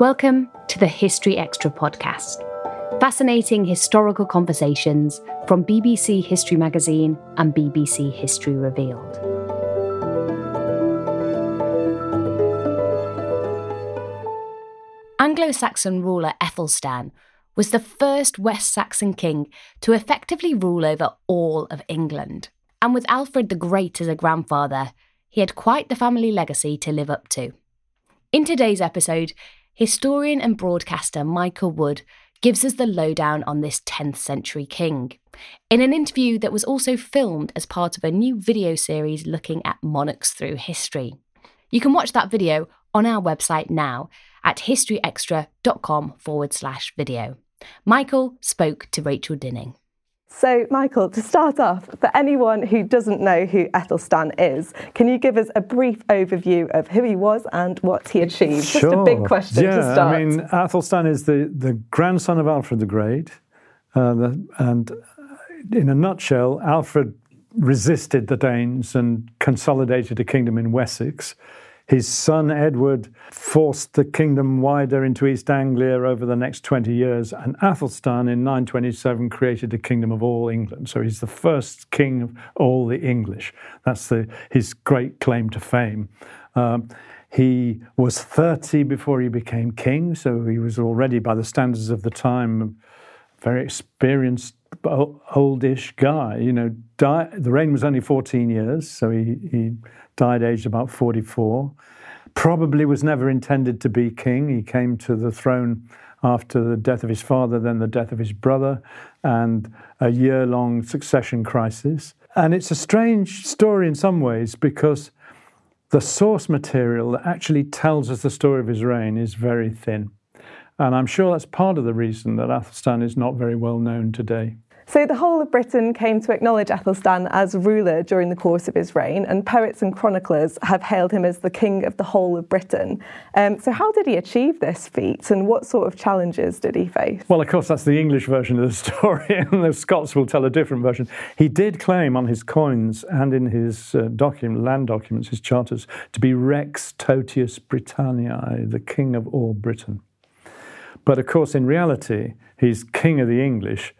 Welcome to the History Extra podcast. Fascinating historical conversations from BBC History Magazine and BBC History Revealed. Anglo Saxon ruler Ethelstan was the first West Saxon king to effectively rule over all of England. And with Alfred the Great as a grandfather, he had quite the family legacy to live up to. In today's episode, historian and broadcaster Michael Wood gives us the lowdown on this 10th century king. In an interview that was also filmed as part of a new video series looking at monarchs through history. You can watch that video on our website now at historyextra.com forward slash video. Michael spoke to Rachel Dinning. So, Michael, to start off, for anyone who doesn't know who Ethelstan is, can you give us a brief overview of who he was and what he achieved? Sure. Just a big question yeah, to start. I mean, Athelstan is the, the grandson of Alfred the Great. Uh, the, and in a nutshell, Alfred resisted the Danes and consolidated a kingdom in Wessex. His son Edward forced the kingdom wider into East Anglia over the next 20 years, and Athelstan in 927 created the kingdom of all England. So he's the first king of all the English. That's the, his great claim to fame. Um, he was 30 before he became king, so he was already, by the standards of the time, a very experienced, oldish guy. You know, die, the reign was only 14 years, so he, he died aged about 44. Probably was never intended to be king. He came to the throne after the death of his father, then the death of his brother, and a year long succession crisis. And it's a strange story in some ways because the source material that actually tells us the story of his reign is very thin. And I'm sure that's part of the reason that Athelstan is not very well known today. So, the whole of Britain came to acknowledge Athelstan as ruler during the course of his reign, and poets and chroniclers have hailed him as the king of the whole of Britain. Um, so, how did he achieve this feat, and what sort of challenges did he face? Well, of course, that's the English version of the story, and the Scots will tell a different version. He did claim on his coins and in his uh, document, land documents, his charters, to be Rex Totius Britanniae, the king of all Britain. But of course, in reality, he's king of the English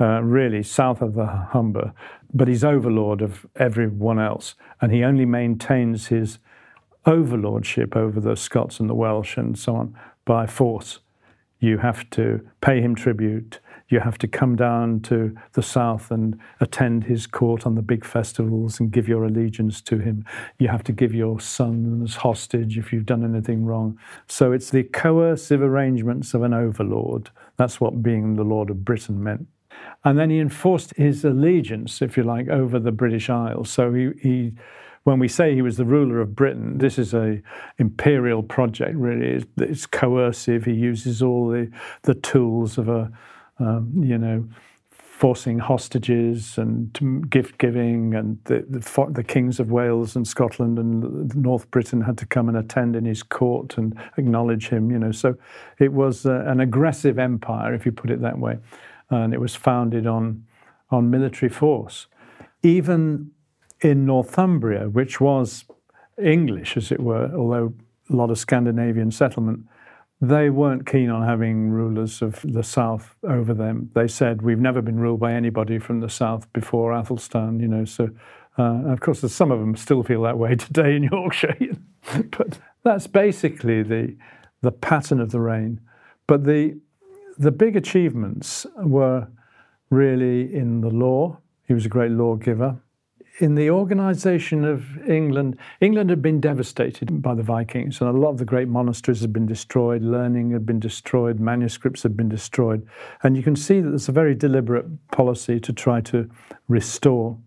uh, really south of the Humber, but he's overlord of everyone else, and he only maintains his overlordship over the Scots and the Welsh and so on by force. You have to pay him tribute. You have to come down to the south and attend his court on the big festivals and give your allegiance to him. You have to give your sons hostage if you've done anything wrong. So it's the coercive arrangements of an overlord. That's what being the Lord of Britain meant. And then he enforced his allegiance, if you like, over the British Isles. So he, he when we say he was the ruler of Britain, this is a imperial project. Really, it's, it's coercive. He uses all the the tools of a, um, you know, forcing hostages and gift giving, and the, the, the kings of Wales and Scotland and North Britain had to come and attend in his court and acknowledge him. You know, so it was uh, an aggressive empire, if you put it that way, and it was founded on on military force. Even in Northumbria, which was English, as it were, although a lot of Scandinavian settlement, they weren't keen on having rulers of the south over them. They said, We've never been ruled by anybody from the south before Athelstan, you know. So, uh, of course, some of them still feel that way today in Yorkshire. but that's basically the, the pattern of the reign. But the, the big achievements were really in the law. He was a great lawgiver in the organization of England, England had been devastated by the Vikings, and a lot of the great monasteries had been destroyed, learning had been destroyed, manuscripts had been destroyed. And you can see that there's a very deliberate policy to try to restore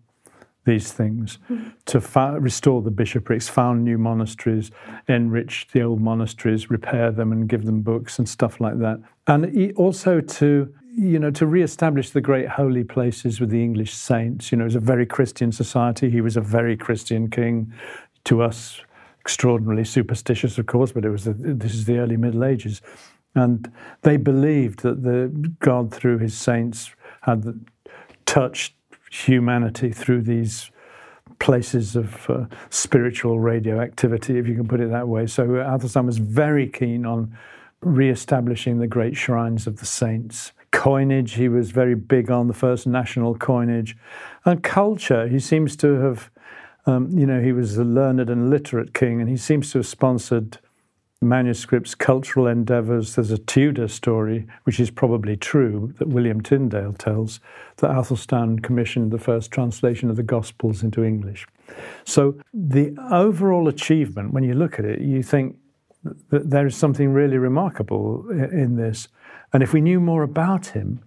these things, mm-hmm. to fa- restore the bishoprics, found new monasteries, enrich the old monasteries, repair them, and give them books and stuff like that. And also to you know, to re-establish the great holy places with the English saints. You know, it was a very Christian society. He was a very Christian king. To us, extraordinarily superstitious, of course, but it was this is the early Middle Ages, and they believed that the God through His saints had touched humanity through these places of uh, spiritual radioactivity, if you can put it that way. So Athelstan was very keen on re-establishing the great shrines of the saints coinage. He was very big on the first national coinage. And culture, he seems to have, um, you know, he was a learned and literate king, and he seems to have sponsored manuscripts, cultural endeavours. There's a Tudor story, which is probably true, that William Tyndale tells, that Athelstan commissioned the first translation of the Gospels into English. So the overall achievement, when you look at it, you think that there is something really remarkable in this. And if we knew more about him,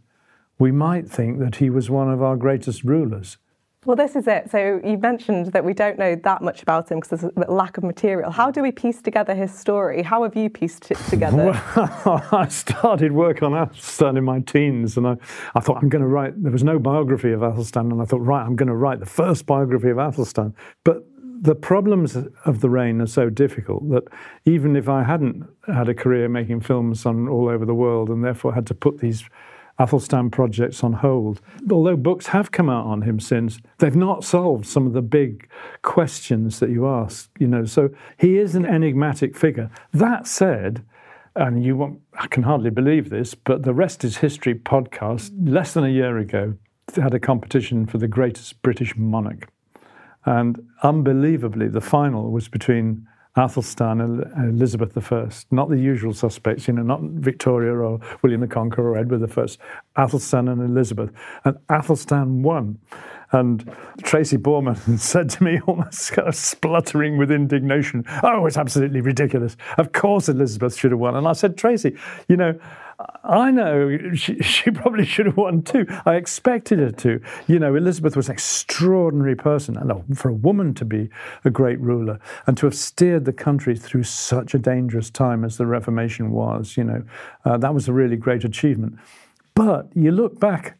we might think that he was one of our greatest rulers. Well, this is it. So you mentioned that we don't know that much about him because there's a lack of material. How do we piece together his story? How have you pieced it together? Well, I started work on Athelstan in my teens, and I, I thought I'm going to write. There was no biography of Athelstan, and I thought, right, I'm going to write the first biography of Athelstan. But the problems of the reign are so difficult that even if I hadn't had a career making films on all over the world and therefore had to put these Athelstan projects on hold, although books have come out on him since, they've not solved some of the big questions that you ask. You know, so he is an enigmatic figure. That said, and you won't, I can hardly believe this, but the Rest is History podcast, less than a year ago, had a competition for the greatest British monarch. And unbelievably, the final was between Athelstan and Elizabeth I, not the usual suspects, you know, not Victoria or William the Conqueror or Edward I, Athelstan and Elizabeth. And Athelstan won. And Tracy Borman said to me, almost kind of spluttering with indignation, Oh, it's absolutely ridiculous. Of course Elizabeth should have won. And I said, Tracy, you know, I know she, she, probably should have won too. I expected her to. You know, Elizabeth was an extraordinary person, and for a woman to be a great ruler and to have steered the country through such a dangerous time as the Reformation was, you know, uh, that was a really great achievement. But you look back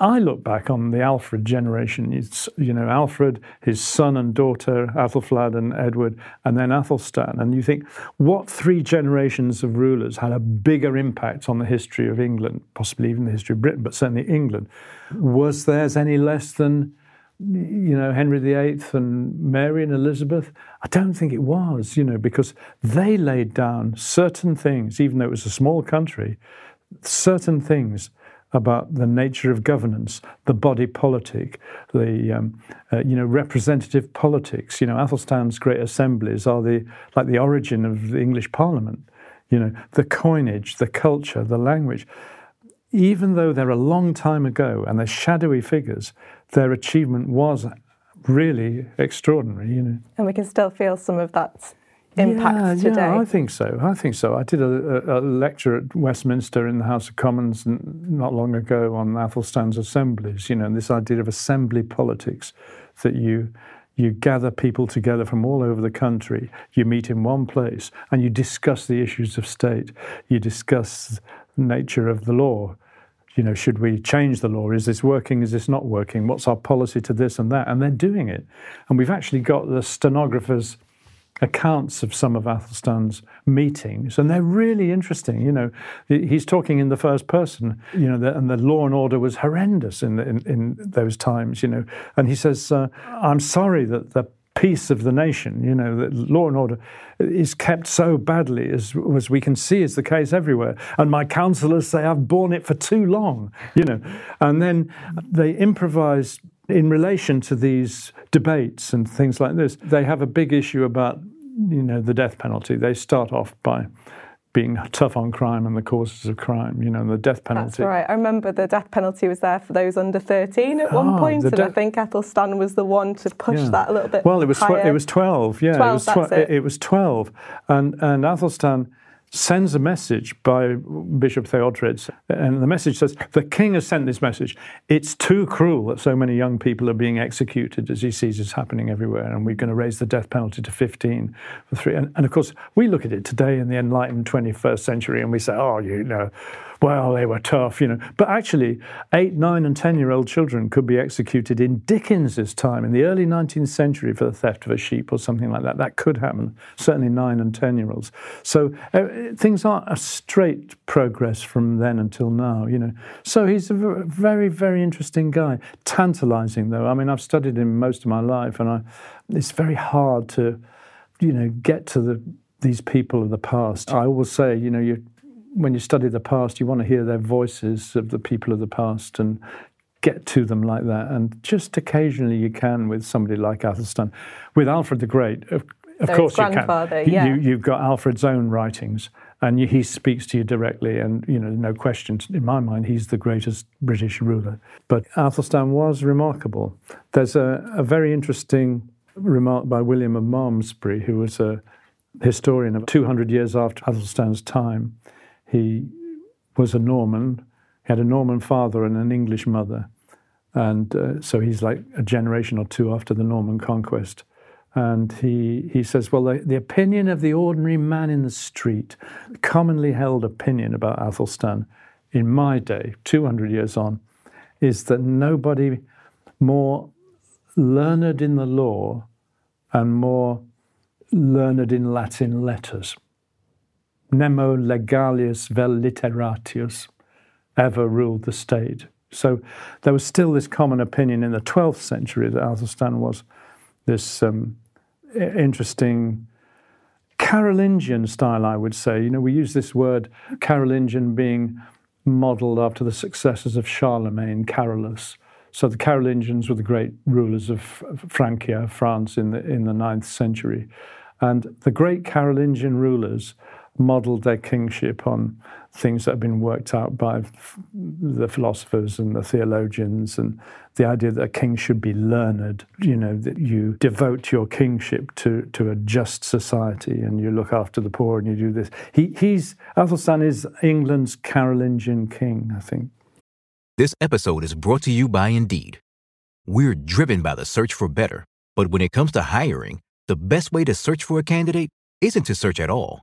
I look back on the Alfred generation, you know, Alfred, his son and daughter, Athelflaed and Edward, and then Athelstan. And you think, what three generations of rulers had a bigger impact on the history of England, possibly even the history of Britain, but certainly England? Was theirs any less than, you know, Henry VIII and Mary and Elizabeth? I don't think it was, you know, because they laid down certain things, even though it was a small country, certain things about the nature of governance, the body politic, the um, uh, you know representative politics. You know, Athelstan's great assemblies are the like the origin of the English Parliament. You know, the coinage, the culture, the language. even though they're a long time ago and they're shadowy figures, their achievement was really extraordinary, you know. And we can still feel some of that impact yeah, today. Yeah, I think so. I think so. I did a, a, lecture at Westminster in the House of Commons not long ago on Athelstan's assemblies, you know, and this idea of assembly politics that you you gather people together from all over the country, you meet in one place, and you discuss the issues of state. You discuss the nature of the law. You know, should we change the law? Is this working? Is this not working? What's our policy to this and that? And they're doing it. And we've actually got the stenographers accounts of some of Athelstan's meetings, and they're really interesting. You know, he's talking in the first person. You know, and the law and order was horrendous in, in, in those times. You know, and he says, uh, "I'm sorry that the." Peace of the nation, you know, that law and order is kept so badly as, as we can see is the case everywhere. And my counselors say I've borne it for too long, you know. And then they improvise in relation to these debates and things like this, they have a big issue about you know the death penalty. They start off by being tough on crime and the causes of crime, you know, and the death penalty. That's right. I remember the death penalty was there for those under 13 at one oh, point, and de- I think Athelstan was the one to push yeah. that a little bit Well, it was tw- it was 12, yeah. 12, it, was tw- it. it was 12. And, and Athelstan sends a message by Bishop Theodred, and the message says, The king has sent this message. It's too cruel that so many young people are being executed as he sees it's happening everywhere, and we're going to raise the death penalty to 15 for three. And, and of course, we look at it today in the enlightened 21st century and we say, Oh, you know, well, they were tough, you know. But actually, eight, nine, and 10 year old children could be executed in Dickens's time, in the early 19th century, for the theft of a sheep or something like that. That could happen, certainly nine and 10 year olds. So uh, things aren't a straight progress from then until now, you know. So he's a very, very interesting guy. Tantalizing, though. I mean, I've studied him most of my life, and I, it's very hard to, you know, get to the these people of the past. I always say, you know, you when you study the past, you want to hear their voices of the people of the past and get to them like that. And just occasionally you can with somebody like Athelstan. With Alfred the Great, of, of course you can. Yeah. You, have got Alfred's own writings, and he speaks to you directly. And you know, no question in my mind, he's the greatest British ruler. But Athelstan was remarkable. There's a, a very interesting remark by William of Malmesbury, who was a historian of 200 years after Athelstan's time. He was a Norman. He had a Norman father and an English mother. And uh, so he's like a generation or two after the Norman conquest. And he, he says, Well, the, the opinion of the ordinary man in the street, commonly held opinion about Athelstan in my day, 200 years on, is that nobody more learned in the law and more learned in Latin letters nemo legalius vel literatius ever ruled the state. So there was still this common opinion in the 12th century that Athelstan was this um, interesting Carolingian style, I would say. You know, we use this word Carolingian being modeled after the successors of Charlemagne, Carolus. So the Carolingians were the great rulers of Francia, France, in the, in the 9th century. And the great Carolingian rulers modeled their kingship on things that have been worked out by the philosophers and the theologians and the idea that a king should be learned you know that you devote your kingship to to a just society and you look after the poor and you do this. He he's Athelstan is England's Carolingian king I think. This episode is brought to you by Indeed. We're driven by the search for better but when it comes to hiring the best way to search for a candidate isn't to search at all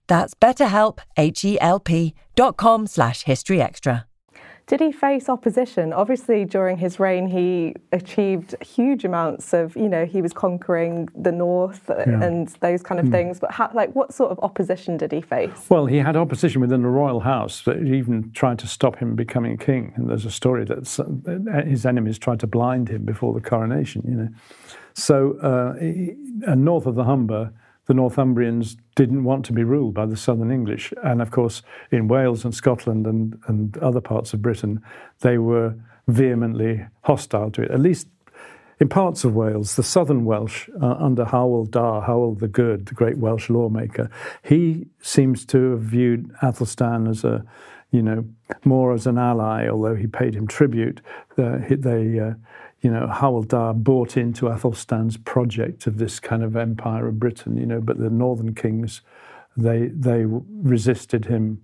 That's betterhelp, H-E-L-P dot com slash historyextra. Did he face opposition? Obviously, during his reign, he achieved huge amounts of, you know, he was conquering the north Yeah. and those kind of Mm. things. But how, like, what sort of opposition did he face? Well, he had opposition within the royal house that even tried to stop him becoming king. And there's a story that his enemies tried to blind him before the coronation. You know, so uh, he- and north of the Humber, the Northumbrians didn't want to be ruled by the Southern English, and of course, in Wales and Scotland and, and other parts of Britain, they were vehemently hostile to it. At least in parts of Wales, the southern Welsh, uh, under Hywel Dda, Howell the Good, the great Welsh lawmaker, he seems to have viewed Athelstan as a, you know, more as an ally, although he paid him tribute. Uh, he- they, uh, you know, Hywel Dda bought into Athelstan's project of this kind of empire of Britain, you know, but the northern kings, they, they resisted him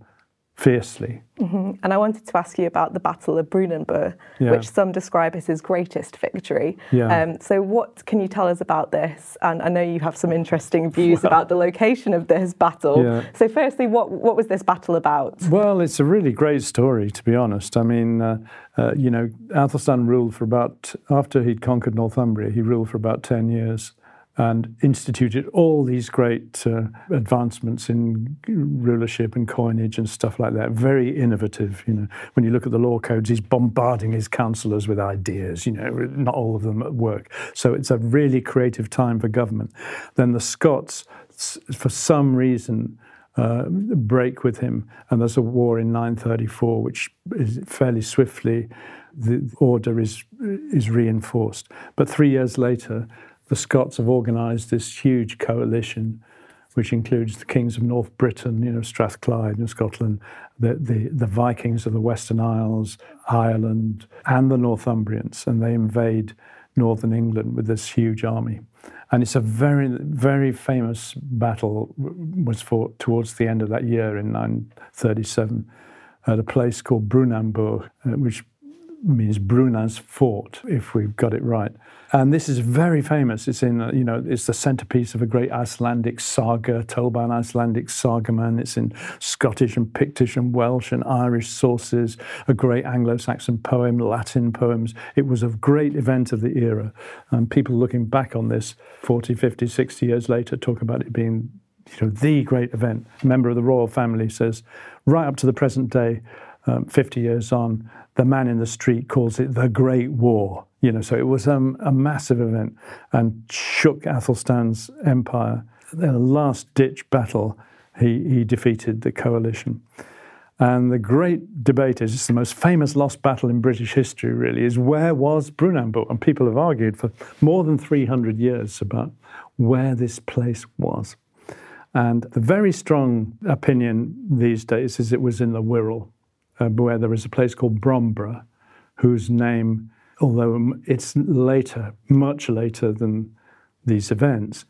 fiercely. Mhm. And I wanted to ask you about the Battle of Brunanburh, Yeah. which some describe as his greatest victory. Yeah. Um, so, what can you tell us about this? And I know you have some interesting views about the location of this battle. Yeah. So, firstly, what, what was this battle about? Well, it's a really great story, to be honest. I mean, uh, uh, you know, Athelstan ruled for about, after he'd conquered Northumbria, he ruled for about 10 years and instituted all these great uh, advancements in rulership and coinage and stuff like that. Very innovative, you know. When you look at the law codes, he's bombarding his councillors with ideas, you know, not all of them at work. So it's a really creative time for government. Then the Scots, for some reason, uh, break with him, and there's a war in 934, which is fairly swiftly the order is is reinforced. But three years later, the Scots have organised this huge coalition, which includes the kings of North Britain, you know, Strathclyde in Scotland, the, the, the Vikings of the Western Isles, Ireland, and the Northumbrians, and they invade northern England with this huge army. And it's a very, very famous battle was fought towards the end of that year in 937 at a place called Brunanburh, uh, which means Brunan's fort, if we've got it right. And this is very famous. It's in, you know, it's the centerpiece of a great Icelandic saga told by an Icelandic saga man. It's in Scottish and Pictish and Welsh and Irish sources, a great Anglo-Saxon poem, Latin poems. It was a great event of the era. And people looking back on this 40, 50, 60 years later talk about it being you know, the great event. A member of the royal family says, right up to the present day, um, 50 years on, the man in the street calls it the Great War. You know, so it was um, a massive event and shook Athelstan's empire. The last ditch battle, he, he defeated the coalition. And the great debate is it's the most famous lost battle in British history, really, is where was Brunanburh? And people have argued for more than 300 years about where this place was. And the very strong opinion these days is it was in the Wirral, uh, where there is a place called Bromborough, whose name, although it's later, much later than these events,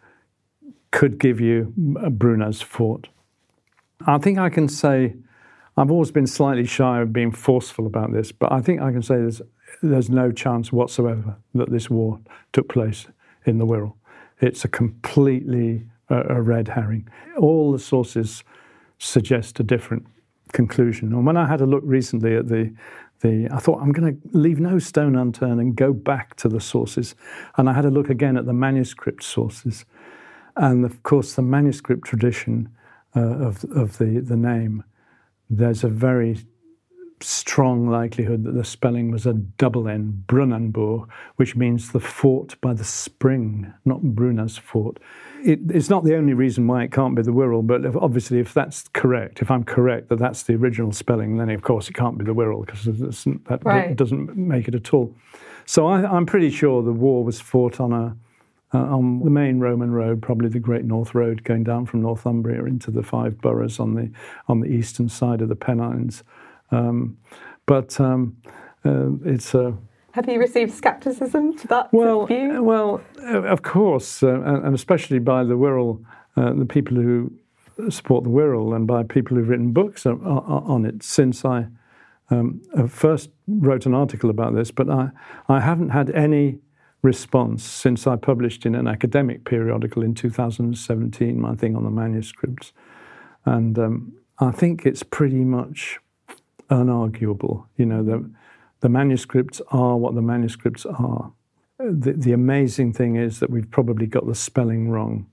could give you Bruno's fort. I think I can say, I've always been slightly shy of being forceful about this, but I think I can say there's, there's no chance whatsoever that this war took place in the Wirral. It's a completely uh, a red herring. All the sources suggest a different conclusion. And when I had a look recently at the, the I thought I'm going to leave no stone unturned and go back to the sources. And I had a look again at the manuscript sources. And of course, the manuscript tradition uh, of, of the, the name, there's a very strong likelihood that the spelling was a double N, Brunanburh, which means the fort by the spring, not Bruna's fort. It, it's not the only reason why it can't be the Wirral, but if, obviously, if that's correct, if I'm correct that that's the original spelling, then of course it can't be the Wirral because that right. doesn't make it at all. So I, I'm pretty sure the war was fought on a uh, on the main Roman road, probably the Great North Road, going down from Northumbria into the five boroughs on the on the eastern side of the Pennines. Um, but um, uh, it's a. Have you received scepticism to that well, view? Well, uh, of course, uh, and especially by the Wirral, uh, the people who support the Wirral, and by people who've written books on it since I um, first wrote an article about this. But I, I haven't had any response since I published in an academic periodical in 2017 my thing on the manuscripts. And um, I think it's pretty much unarguable. You know, the, the manuscripts are what the manuscripts are. The, the amazing thing is that we've probably got the spelling wrong.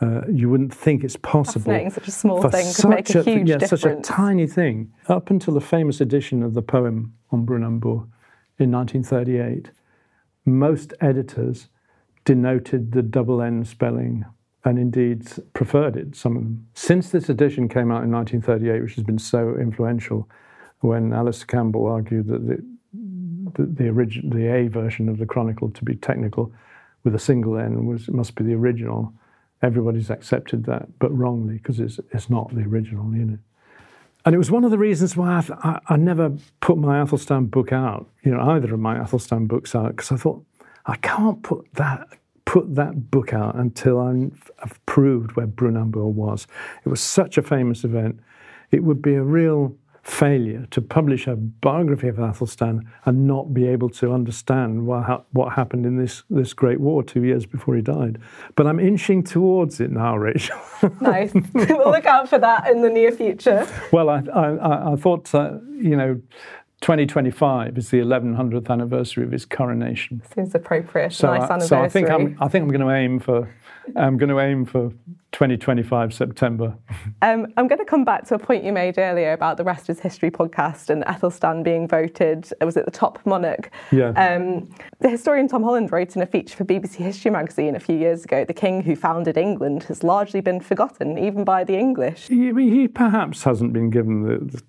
Uh, you wouldn't think it's possible. Such a small thing could make a, huge yeah, difference. Such a tiny thing. Up until the famous edition of the poem on Brunanburh in 1938, most editors denoted the double N spelling and indeed preferred it, some of them. Since this edition came out in 1938, which has been so influential, when Alistair Campbell argued that the, the, the, origin, the A version of the Chronicle, to be technical, with a single N, was must be the original. Everybody's accepted that, but wrongly, because it's, it's not the original, you know. And it was one of the reasons why I, I, I, never put my Athelstan book out, you know, either of my Athelstan books out, because I thought I can't put that put that book out until I've proved where Brunanburh was. It was such a famous event. It would be a real failure to publish a biography of Athelstan and not be able to understand what, what happened in this, this great war two years before he died. But I'm inching towards it now, Rachel. nice. we'll look out for that in the near future. Well, I, I, I thought, uh, you know, 2025 is the 1100th anniversary of his coronation. Seems appropriate. So, nice anniversary. So I think I'm, I think I'm going to aim for I'm going to aim for 2025 September. Um, I'm going to come back to a point you made earlier about the Rest is History podcast and Ethelstan being voted, was it the top monarch? Yeah. Um, the historian Tom Holland wrote in a feature for BBC History magazine a few years ago the king who founded England has largely been forgotten, even by the English. He, he perhaps hasn't been given the, the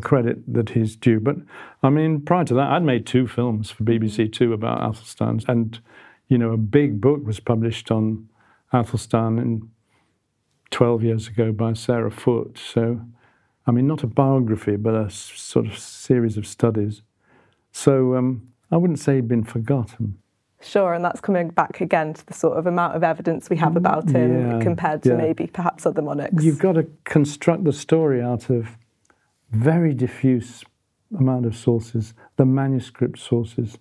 credit that he's due. But I mean, prior to that, I'd made two films for BBC Two about Athelstan, and you know, a big book was published on Athelstan in 12 years ago by Sarah Foot. So, I mean, not a biography, but a sort of series of studies. So, um, I wouldn't say he'd been forgotten. Sure, and that's coming back again to the sort of amount of evidence we have about him yeah, compared to yeah. maybe perhaps other monarchs. You've got to construct the story out of very diffuse amount of sources, the manuscript sources,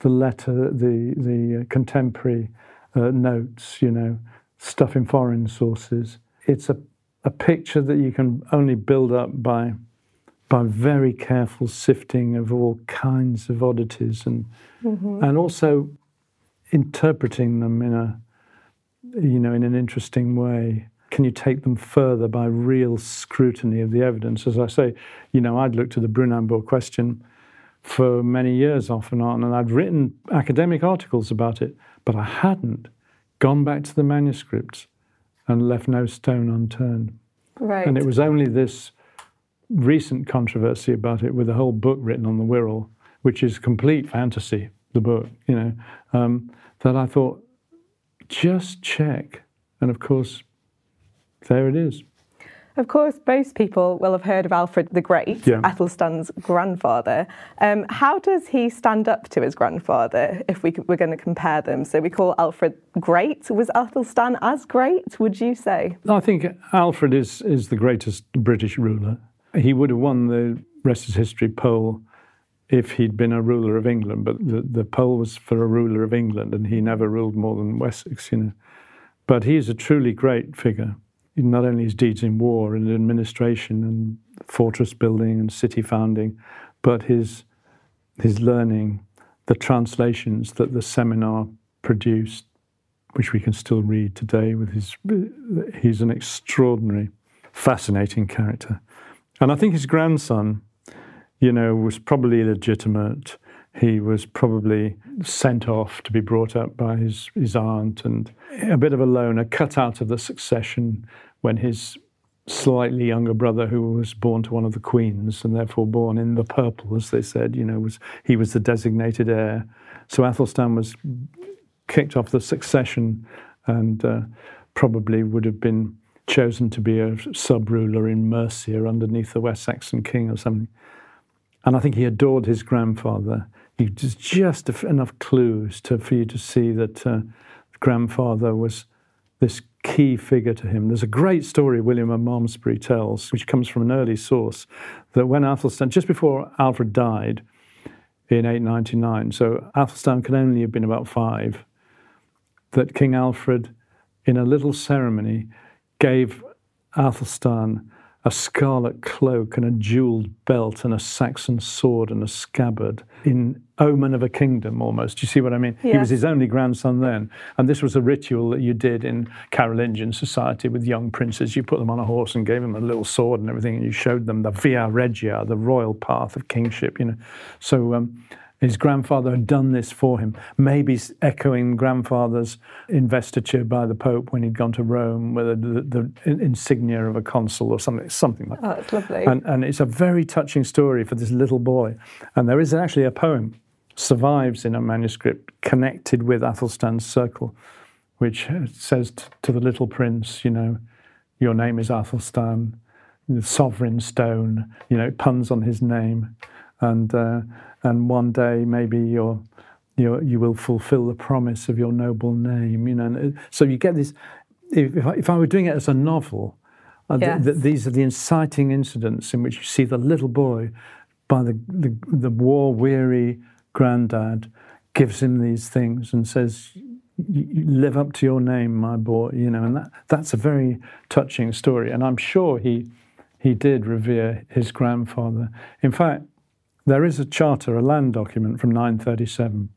the letter, the the uh, contemporary uh, notes, you know, stuff in foreign sources. It's a, a picture that you can only build up by, by very careful sifting of all kinds of oddities and, mm-hmm. and also interpreting them in a, you know, in an interesting way. Can you take them further by real scrutiny of the evidence? As I say, you know, I'd looked at the Brunanburh question for many years off and on, and I'd written academic articles about it, but I hadn't gone back to the manuscripts and left no stone unturned. Right. And it was only this recent controversy about it with a whole book written on the Wirral, which is complete fantasy, the book, you know, um, that I thought, just check. And of course, there it is. Of course, most people will have heard of Alfred the Great, yeah. Athelstan's grandfather. Um, how does he stand up to his grandfather if we, we're going to compare them? So we call Alfred great. Was Athelstan as great, would you say? I think Alfred is, is the greatest British ruler. He would have won the rest is history poll if he'd been a ruler of England, but the, the poll was for a ruler of England, and he never ruled more than Wessex, you know. But he's a truly great figure not only his deeds in war and administration and fortress building and city founding, but his his learning, the translations that the seminar produced, which we can still read today. With his, he's an extraordinary, fascinating character, and I think his grandson. you know, was probably illegitimate. He was probably sent off to be brought up by his, his aunt and a bit of a loner, cut out of the succession when his slightly younger brother, who was born to one of the queens and therefore born in the purple, as they said, you know, was he was the designated heir. So Athelstan was kicked off the succession and uh, probably would have been chosen to be a sub ruler in Mercia underneath the West Saxon king or something. And I think he adored his grandfather. He just, just enough clues to, for you to see that uh, grandfather was this key figure to him. There's a great story William of Malmesbury tells, which comes from an early source, that when Athelstan, just before Alfred died in 899, so Athelstan could only have been about five, that King Alfred, in a little ceremony, gave Athelstan a scarlet cloak and a jewelled belt and a Saxon sword and a scabbard in omen of a kingdom almost. You see what I mean? He was his only grandson then. And this was a ritual that you did in Carolingian society with young princes. You put them on a horse and gave them a little sword and everything, and you showed them the via regia, the royal path of kingship, you know. So um, his grandfather had done this for him, maybe echoing grandfather's investiture by the Pope when he'd gone to Rome with the, the, the insignia of a consul or something, something like that. Oh, that's lovely. And, and it's a very touching story for this little boy. And there is actually a poem survives in a manuscript connected with Athelstan's circle, which says t- to the little prince, you know, your name is Athelstan, the sovereign stone, you know, puns on his name. And uh, and one day maybe you're, you're, you will fulfill the promise of your noble name. You know, and uh, so you get this. If, I, if I were doing it as a novel, uh, yes. th- th- these are the inciting incidents in which you see the little boy, by the, the, the war weary granddad, gives him these things and says, live up to your name, my boy, you know, and that, that's a very touching story. And I'm sure he, he did revere his grandfather. In fact, there is a charter, a land document from 937,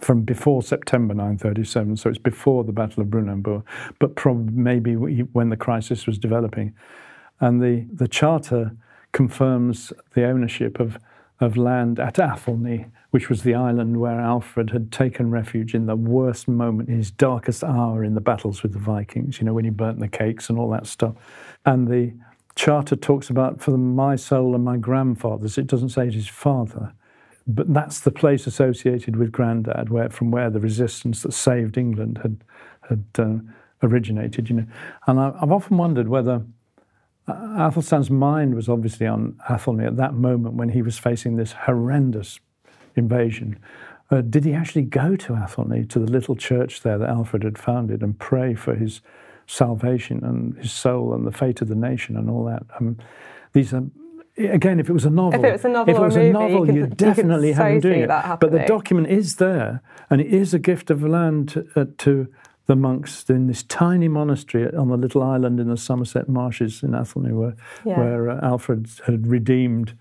from before September 937, so it's before the Battle of Brunanburh, but probably maybe when the crisis was developing. And the, the charter confirms the ownership of, of land at Athelney, which was the island where Alfred had taken refuge in the worst moment, in his darkest hour in the battles with the Vikings, you know, when he burnt the cakes and all that stuff. And the Charter talks about for my soul and my grandfather's. It doesn't say it is father. But that's the place associated with Grandad, where from where the resistance that saved England had had uh, originated. You know, and I, have often wondered whether uh, Athelstan's mind was obviously on Athelney at that moment when he was facing this horrendous invasion. Uh, did he actually go to Athelney, to the little church there that Alfred had founded, and pray for his salvation and his soul and the fate of the nation and all that. Um, these are again, if it was a novel, if it was a novel, if it was a, novel, you, you definitely you have him doing it. But the document is there, and it is a gift of land to, uh, to, the monks in this tiny monastery on the little island in the Somerset Marshes in Athelney, where, yeah. where uh, Alfred had redeemed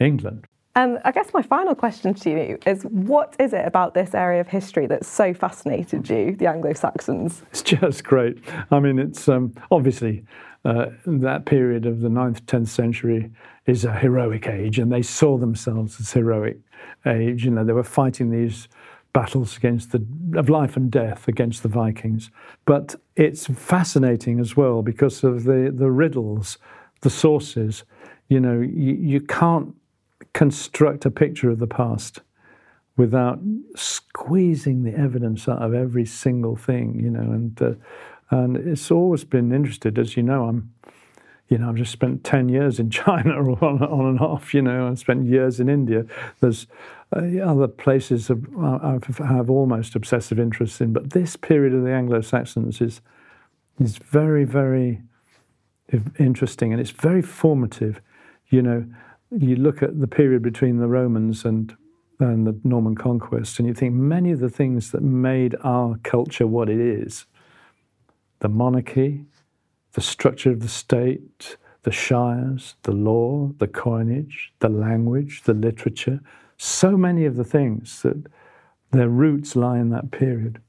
England. And I guess my final question to you is what is it about this area of history that's so fascinated you, the Anglo Saxons? It's just great. I mean, it's um, obviously uh, that period of the 9th, 10th century is a heroic age, and they saw themselves as heroic age. You know, they were fighting these battles against the of life and death against the Vikings. But it's fascinating as well because of the, the riddles, the sources. You know, you, you can't construct a picture of the past without squeezing the evidence out of every single thing, you know. And uh, and it's always been interested, as you know. I'm, you know, I've just spent ten years in China on, on and off. You know, I've spent years in India. There's uh, other places I have almost obsessive interest in, but this period of the Anglo Saxons is is very very interesting and it's very formative. You know, you look at the period between the Romans and and the Norman conquest, and you think many of the things that made our culture what it is the monarchy, the structure of the state, the shires, the law, the coinage, the language, the literature so many of the things that their roots lie in that period.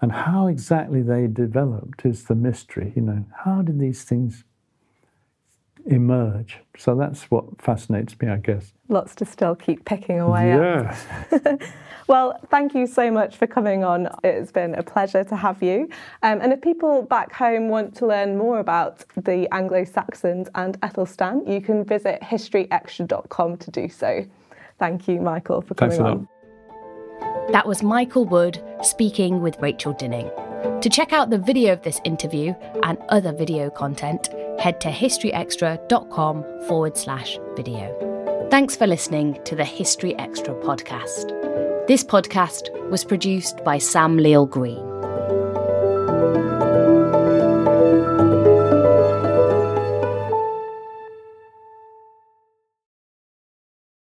And how exactly they developed is the mystery. You know, how did these things emerge. So that's what fascinates me, I guess. Lots to still keep picking away yes. at. well, thank you so much for coming on. It's been a pleasure to have you. Um, and if people back home want to learn more about the Anglo Saxons and Ethelstan, you can visit historyextra.com to do so. Thank you, Michael, for coming Thanks a on. That was Michael Wood speaking with Rachel Dinning. To check out the video of this interview and other video content, head to historyextra.com forward slash video. Thanks for listening to the History Extra podcast. This podcast was produced by Sam Leal Green.